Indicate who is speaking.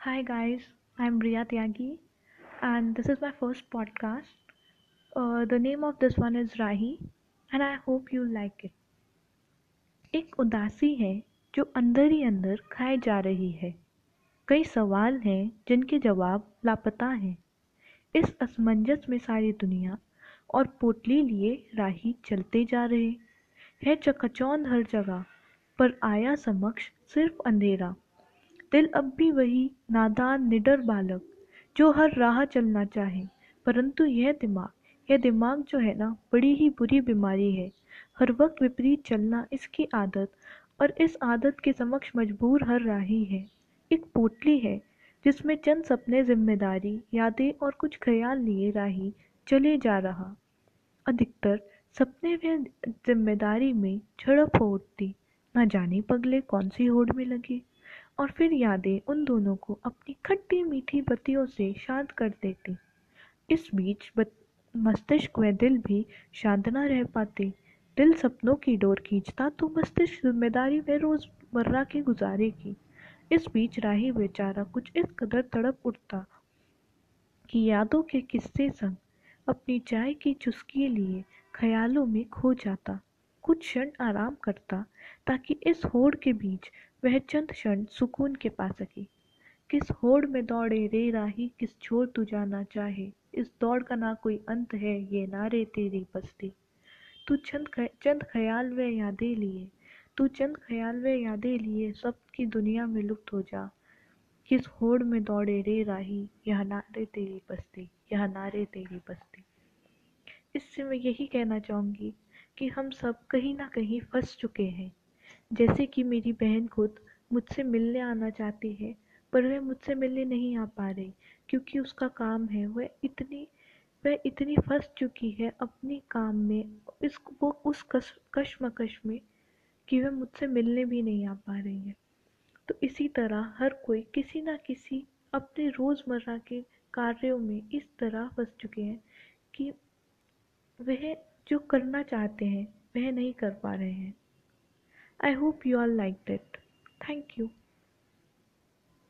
Speaker 1: Hi guys, I'm Riya Tyagi and this is my first podcast. Uh, the name of this one is Rahi and I hope you like it. एक उदासी है जो अंदर ही अंदर खाए जा रही है। कई सवाल हैं जिनके जवाब लापता हैं। इस असमंजस में सारी दुनिया और पोटली लिए राही चलते जा रहे है चकचौंध हर जगह पर आया समक्ष सिर्फ़ अंधेरा। दिल अब भी वही नादान, निडर बालक, जो हर राह चलना चाहे। परंतु यह दिमाग यह दिमाग जो है ना, बड़ी ही बुरी बीमारी है। हर वक्त विपरीत चलना इसकी आदत और इस आदत के समक्ष मजबूर हर राही है। एक पोटली है, जिसमें चंद सपने, ज़िम्मेदारी, यादें और कुछ ख्याल लिए राही चले जा रहा। अधिकतर सपने व ज़िम्मेदारी में झड़प हो उठती, न जाने पगले कौन सी होड़ में लगे। और फिर यादें उन दोनों को अपनी खट्टी मीठी बत्तियों से शांत कर देती। इस बीच मस्तिष्क व दिल भी शांत ना रह पाते। दिल सपनों की डोर खींचता तो मस्तिष्क ज़िम्मेदारी व रोज़मर्रा के गुजारे की इस बीच राही बेचारा कुछ इस कदर तड़प उठता कि यादों के किस्से संग अपनी चाय की चुस्की लिए ख्यालों में खो जाता। कुछ क्षण आराम करता ताकि इस होड़ के बीच वह चंद क्षण सुकून के पा सके। किस होड़ में दौड़े रे राही, किस छोर तू जाना चाहे, इस दौड़ का ना कोई अंत है, ये नारे तेरी बस्ती। तू चंद चंद ख्याल व यादें लिए, तू चंद ख्याल व यादें लिए, सब की दुनिया में लुप्त हो जा। किस होड़ में दौड़े रे राही, यह नारे तेरी बस्ती, यह नारे तेरी बस्ती। इससे मैं यही कहना चाहूँगी कि हम सब कहीं ना कहीं फंस चुके हैं। जैसे कि मेरी बहन खुद मुझसे मिलने आना चाहती है, पर वह मुझसे मिलने नहीं आ पा रही, क्योंकि उसका काम है, वह इतनी वह इतनी फंस चुकी है अपने काम में, इस, वो उस कश कशमकश में कि वह मुझसे मिलने भी नहीं आ पा रही है। तो इसी तरह हर कोई किसी ना किसी अपने रोज़मर्रा के कार्यों में इस तरह फंस चुके हैं कि वह जो करना चाहते हैं, वह नहीं कर पा रहे हैं। I hope you are like that thank you